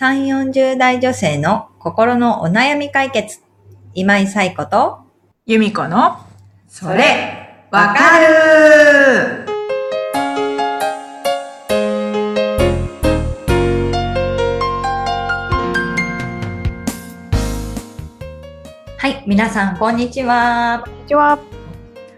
3、40代女性の心のお悩み解決。今井彩子と、由美子の、それ、わかるはい、皆さん、こんにちは。こんにちは。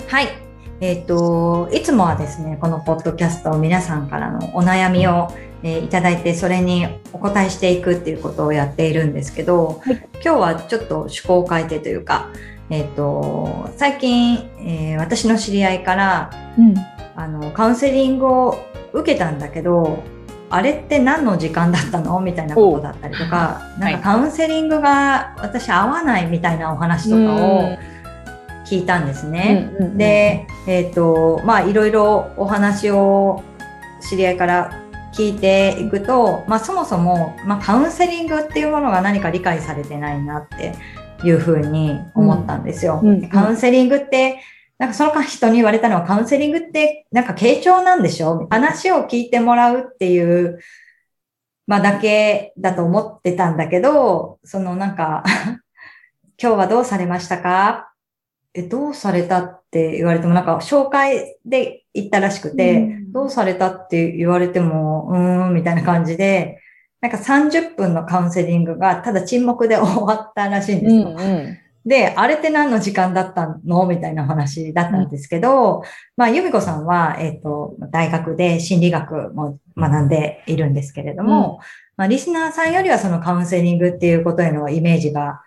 はい。えっ、と、いつもはですね、このポッドキャストを皆さんからのお悩みを、えーいただいて、それにお答えしていくっていうことをやっているんですけど、はい。今日はちょっと趣向を変えてというか、えっ、と、最近、えー私の知り合いから、うん。あの、カウンセリングを受けたんだけど、あれって何の時間だったの？みたいなことだったりとか、う。なんかカウンセリングが私合わないみたいなお話とかを聞いたんですね。うんうんうんで、えっ、と、まあ、いろいろお話を知り合いから聞いていくと、まあ、そもそも、まあ、カウンセリングっていうものが何か理解されてないなっていうふうに思ったんですよ。うんうんカウンセリングって、なんかその人に言われたのはカウンセリングってなんか傾聴なんでしょ？話を聞いてもらうっていう、まあだけだと思ってたんだけど、そのなんか、今日はどうされましたか？え、どうされたって言われてもなんか紹介で行ったらしくて、うん。どうされたって言われても、うーん、みたいな感じで、なんか30分のカウンセリングがただ沈黙で終わったらしいんですよ。うんで、あれって何の時間だったの？みたいな話だったんですけど、まあ、由美子さんは、えっ、と、大学で心理学も学んでいるんですけれども、まあ、リスナーさんよりはそのカウンセリングっていうことへのイメージが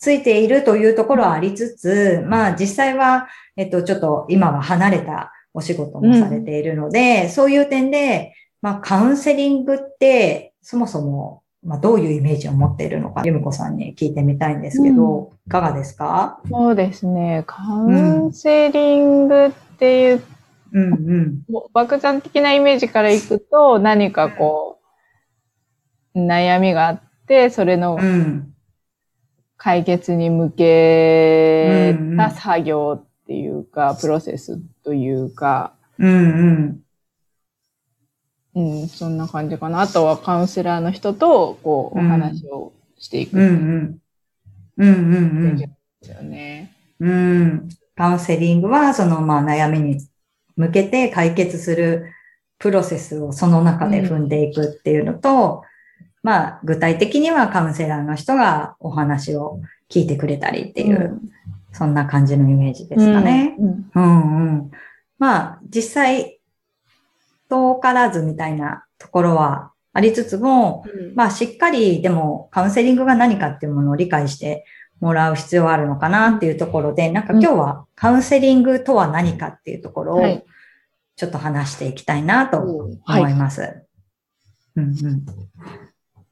ついているというところはありつつ、まあ、実際は、えっ、と、ちょっと今は離れたお仕事もされているので、そういう点で、まあ、カウンセリングって、そもそも、まあ、どういうイメージを持っているのか、由美子さんに聞いてみたいんですけど、いかがですか？そうですね。カウンセリングっていう、うんうん。もう爆弾的なイメージからいくと、何かこう、悩みがあって、それのうん。解決に向けた作業っていうか、プロセスというか、うんうん。うん、そんな感じかな。あとはカウンセラーの人と、こう、おうん話をしていくうんうん。うんうんですよね。うん。うん。カウンセリングは、その、まあ、悩みに向けて解決するプロセスをその中で踏んでいくっていうのと、まあ、具体的にはカウンセラーの人がお話を聞いてくれたりっていう、そんな感じのイメージですかね。うん。うんうん。まあ、実際、遠からずみたいなところはありつつも、うんまあ、しっかりでもカウンセリングが何かっていうものを理解してもらう必要はあるのかなっていうところで、なんか今日はカウンセリングとは何かっていうところをはいちょっと話していきたいなとはい思います。うんうん、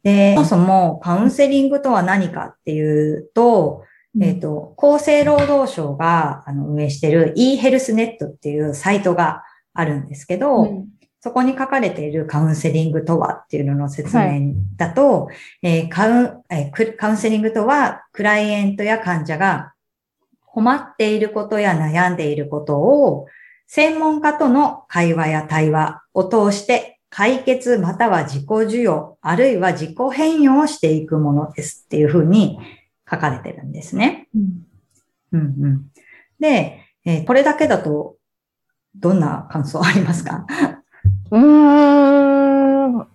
で、そもそもカウンセリングとは何かっていうと、えっ、と、厚生労働省があの運営している e-healthnet っていうサイトがあるんですけど、うん。そこに書かれているカウンセリングとはっていうのの説明だと、えーカウンえークカウンセリングとは、クライエントや患者が困っていることや悩んでいることを、専門家との会話や対話を通して解決または自己授与、あるいは自己変容をしていくものですっていうふうに書かれてるんですね。うんうんうん、で、えーこれだけだと、どんな感想ありますか？うーん。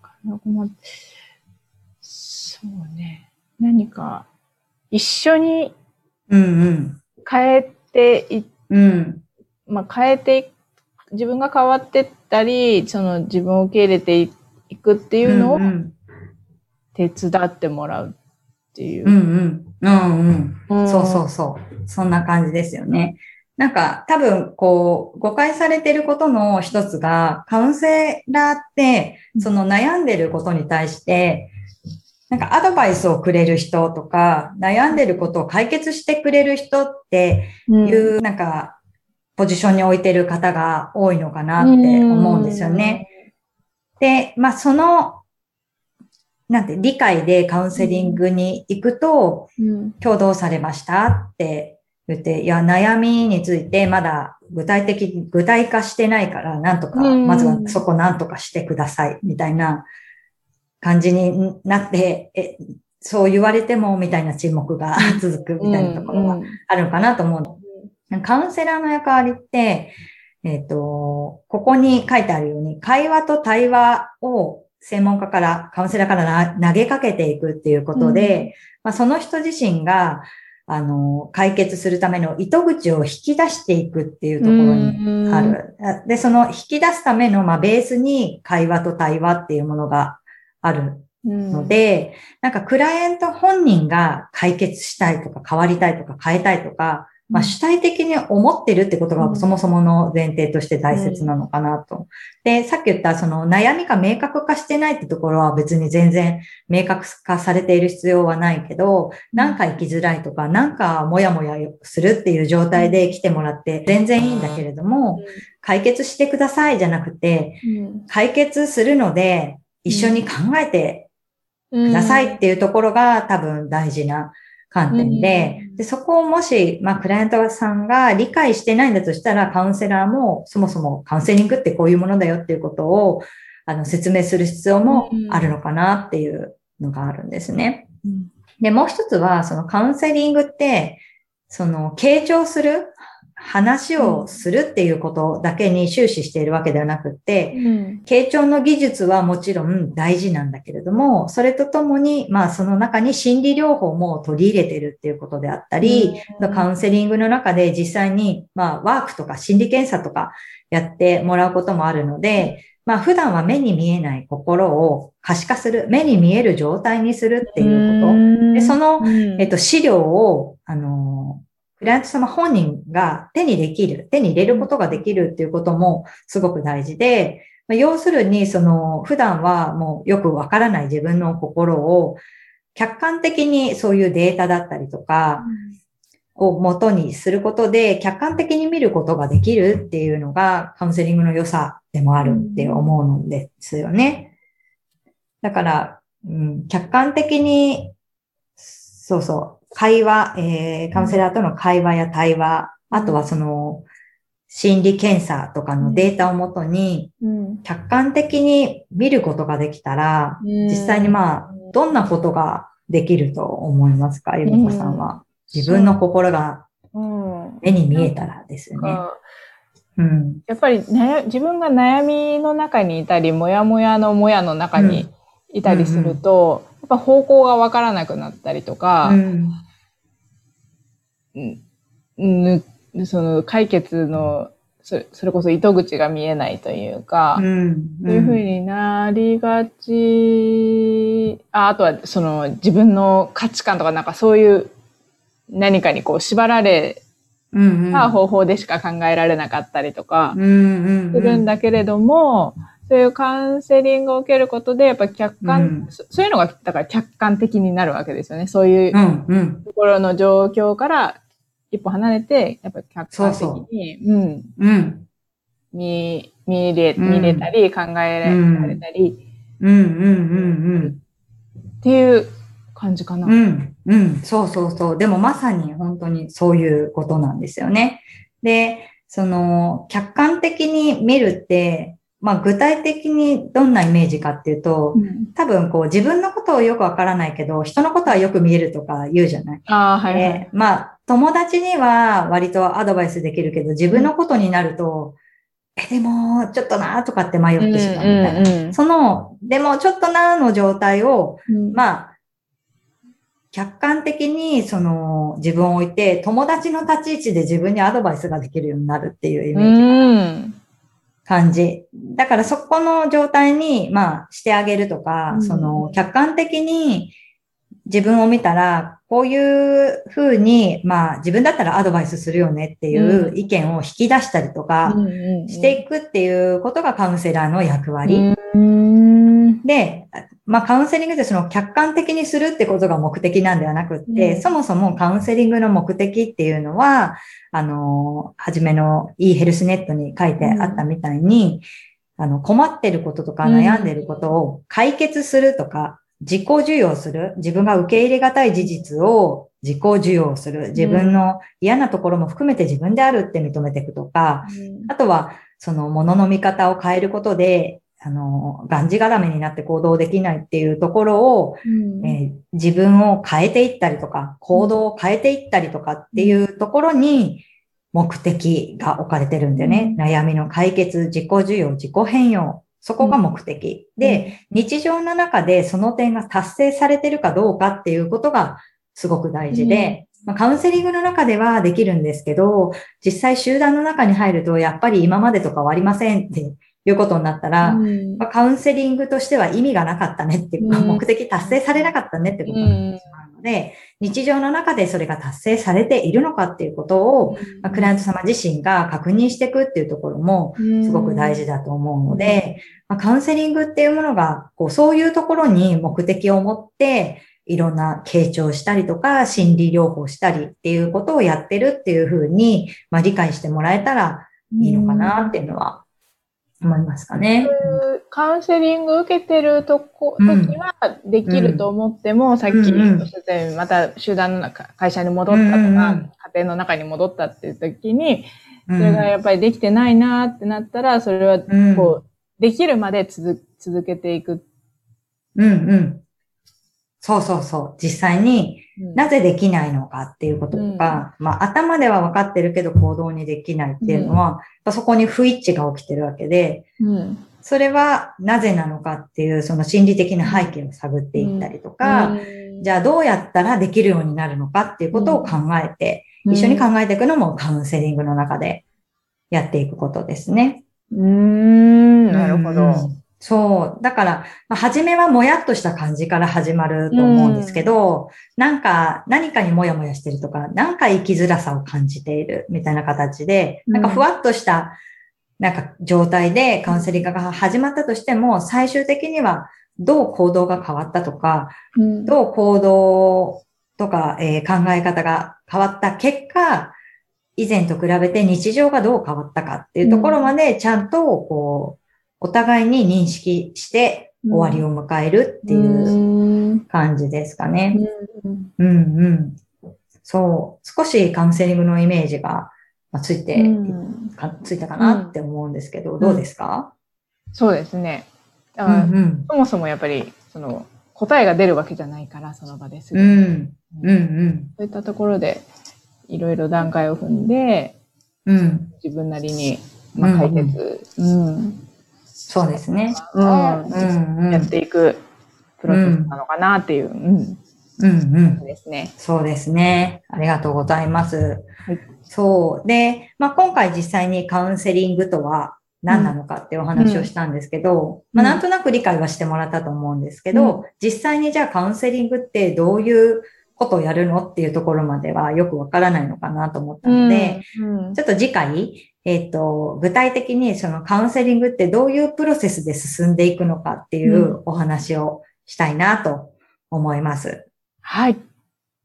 そうね。何か、一緒にうんうん。変えてい、うん。まあ、変えてい自分が変わってったり、その自分を受け入れていくっていうのをうん手伝ってもらうっていうう。ん。うんうん。うん。んそうそうそう。そんな感じですよね。なんか多分こう誤解されてることの一つがカウンセラーってその悩んでることに対してなんかアドバイスをくれる人とか悩んでることを解決してくれる人ってうんいうなんかポジションに置いてる方が多いのかなって思うんですよね。。で、まあそのなんて理解でカウンセリングに行くと、うん今日どうされましたって言って、いや、悩みについてまだ具体的、具体化してないから、なんとか、うんまずはそこなんとかしてください、みたいな感じになって、え、そう言われてもみたいな沈黙が 続くみたいなところがあるのかなと思う。カウンセラーの役割って、えっ、ー、と、ここに書いてあるように、会話と対話を専門家から、カウンセラーから投げかけていくっていうことで、うん、まあ、その人自身が、あの、解決するための糸口を引き出していくっていうところにある。で、その引き出すための、まあ、ベースに会話と対話っていうものがあるので、なんかクライアント本人が解決したいとか変わりたいとか変えたいとか、まあ、主体的に思ってるってことがそもそもの前提として大切なのかなと。で、さっき言ったその悩みが明確化してないってところは別に全然明確化されている必要はないけど、なんか生きづらいとか、なんかもやもやするっていう状態で来てもらって全然いいんだけれども、解決してくださいじゃなくて、解決するので一緒に考えてくださいっていうところが多分大事な観点で、でそこをもし、まあ、クライアントさんが理解してないんだとしたら、カウンセラーもそもそもカウンセリングってこういうものだよっていうことを、あの、説明する必要もあるのかなっていうのがあるんですね。で、もう一つは、そのカウンセリングって、その、傾聴する話をするっていうことだけに終始しているわけではなくて、うん、傾聴の技術はもちろん大事なんだけれども、それとともに、まあその中に心理療法も取り入れてるっていうことであったり、うん、カウンセリングの中で実際に、まあワークとか心理検査とかやってもらうこともあるので、まあ普段は目に見えない心を可視化する、目に見える状態にするっていうこと。でその、えっと、資料を、あの、クライアント様本人が手にできる、手に入れることができるっていうこともすごく大事で、要するに、その、普段はもうよくわからない自分の心を、客観的にそういうデータだったりとか、を元にすることで、客観的に見ることができるっていうのが、カウンセリングの良さでもあるって思うんですよね。だから、うん、客観的に、そうそう、会話、えー、カウンセラーとの会話や対話、あとはその、心理検査とかのデータをもとに、客観的に見ることができたら、実際にまあ、どんなことができると思いますか、ゆみこさんは。自分の心が目に見えたらですよね。うん、やっぱり自分が悩みの中にいたり、もやもやのもやの中にいたりすると、やっぱ方向がわからなくなったりとか、うん、その解決のそれそれこそ糸口が見えないというか、うん。うん、そういうふうになりがち。あ、あとはその自分の価値観とかなんかそういう何かにこう縛られた方法でしか考えられなかったりとかするんだけれども、そういうカウンセリングを受けることで、やっぱ客観、うん、そういうのが、だから客観的になるわけですよね。そういうところの状況から一歩離れて、やっぱ客観的に、うん、うん、見、見れ、見れたり、考えられたり、うん、うん、うん、うん。っていう感じかな。うん、うん、そうそうそう。でもまさに本当にそういうことなんですよね。で、その、客観的に見るって、まあ、具体的にどんなイメージかっていうと、うん、多分こう自分のことをよくわからないけど、人のことはよく見えるとか言うじゃない。あはい、はい、まあ、友達には割とアドバイスできるけど、自分のことになると、うん、え、でも、ちょっとなとかって迷ってしまうみたいな。うんうんうん、その、でも、ちょっとなの状態を、うん、まあ、客観的にその自分を置いて友達の立ち位置で自分にアドバイスができるようになるっていうイメージ感じ。だからそこの状態に、まあ、してあげるとか、うん、その、客観的に自分を見たら、こういうふうに、まあ、自分だったらアドバイスするよねっていう意見を引き出したりとか、していくっていうことがカウンセラーの役割。で、まあ、カウンセリングってその客観的にするってことが目的なんではなくって、そもそもカウンセリングの目的っていうのは、あの、はじめの e ヘルスネットに書いてあったみたいに、うん、あの、困ってることとか悩んでることを解決するとか、自己受容する、自分が受け入れがたい事実を自己受容する、自分の嫌なところも含めて自分であるって認めていくとか、うん、あとは、そのものの見方を変えることで、あの、がんじがらめになって行動できないっていうところを、うん、えー、自分を変えていったりとか、行動を変えていったりとかっていうところに、目的が置かれてるんだよね。悩みの解決、自己需要、自己変容。そこが目的。で、日常の中でその点が達成されてるかどうかっていうことがすごく大事で、まあ、カウンセリングの中ではできるんですけど、実際集団の中に入ると、やっぱり今までと変わりませんっていうことになったら、うん、まあ、カウンセリングとしては意味がなかったねっていう、うん、目的達成されなかったねってことになってしまうので、うん、日常の中でそれが達成されているのかっていうことを、まあ、クライアント様自身が確認していくっていうところもすごく大事だと思うので、まあ、カウンセリングっていうものが、こう、そういうところに目的を持って、いろんな傾聴したりとか、心理療法したりっていうことをやってるっていうふうに、まあ、理解してもらえたらいいのかなっていうのは思いますかね。カウンセリング受けてるとこ、時はできると思っても、うん、さっきまた集団の中、会社に戻ったとか、うん、家庭の中に戻ったっていう時に、それがやっぱりできてないなってなったら、それはこう、できるまで続続けていく。うんうん。そうそうそう。実際になぜできないのかっていうこととか、うん、まあ頭では分かってるけど行動にできないっていうのは、うん、そこに不一致が起きてるわけで、うん、それはなぜなのかっていうその心理的な背景を探っていったりとか、じゃあどうやったらできるようになるのかっていうことを考えて、一緒に考えていくのもカウンセリングの中でやっていくことですね。うーん、なるほど。そう。だから、まあ、初めはもやっとした感じから始まると思うんですけど、うん、なんか何かにもやもやしてるとか、なんか生きづらさを感じているみたいな形で、なんかふわっとしたなんか状態でカウンセリングが始まったとしても、最終的にはどう行動が変わったとか、うん、どう行動とか、えー、考え方が変わった結果、以前と比べて日常がどう変わったかっていうところまでちゃんとこう、お互いに認識して終わりを迎えるっていう感じですかね。うん、うん、うん。そう。少しカウンセリングのイメージがついて、ついたかなって思うんですけど、どうですか、そうですね。うんうん、そもそもやっぱり、その、答えが出るわけじゃないから、その場ですぐ。うん。うんうん。そういったところで、いろいろ段階を踏んで、うん。自分なりに、まあ、解決、うん、うんそうですね。うん。やっていくプロセスなのかなっていう。うん。うんうん。ですね。そうですね。ありがとうございます。はい、そう。で、まあ、今回実際にカウンセリングとは何なのかってお話をしたんですけど、うん、まあ、なんとなく理解はしてもらったと思うんですけど、うん、実際にじゃあカウンセリングってどういうことをやるのっていうところまではよくわからないのかなと思ったので、うん、ちょっと次回、えっ、ー、と、具体的にそのカウンセリングってどういうプロセスで進んでいくのかっていうお話をしたいなと思います。はい。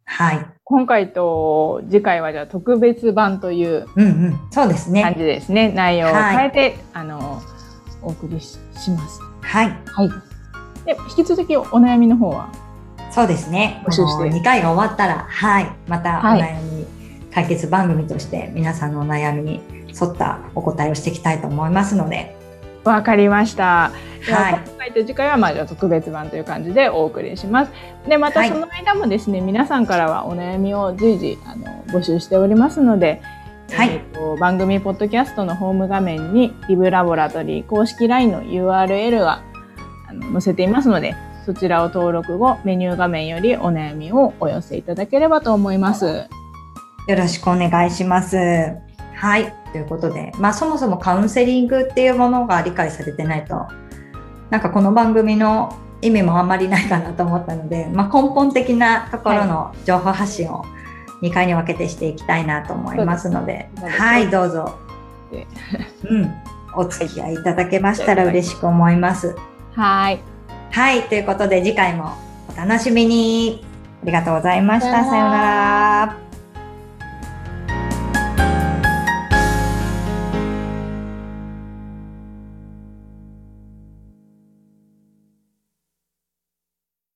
はい。今回と次回はじゃあ特別版という、うんうん、そうですね。感じですね。内容を変えて、はい、あの、お送りします。はい。はい。で、引き続きお悩みの方は？そうですね。募集して。2回が終わったら、はい。またお悩み解決番組として皆さんのお悩みに沿ったお答えをしていきたいと思いますので。わかりました。はい。今回と次回はまあじゃ特別版という感じでお送りします。でまたその間もですね、はい、皆さんからはお悩みを随時あの募集しておりますので。はい、えーと、番組ポッドキャストのホーム画面にリブラボラトリー公式 LINE の URL があの載せていますのでそちらを登録後メニュー画面よりお悩みをお寄せいただければと思います。よろしくお願いします。はい。ということで、まあそもそもカウンセリングっていうものが理解されてないと、なんかこの番組の意味もあんまりないかなと思ったので、まあ根本的なところの情報発信を2回に分けてしていきたいなと思いますので、はい、どうぞ。うん。お付き合いいただけましたら嬉しく思います。はい。はい、ということで次回もお楽しみに。ありがとうございました。さようなら。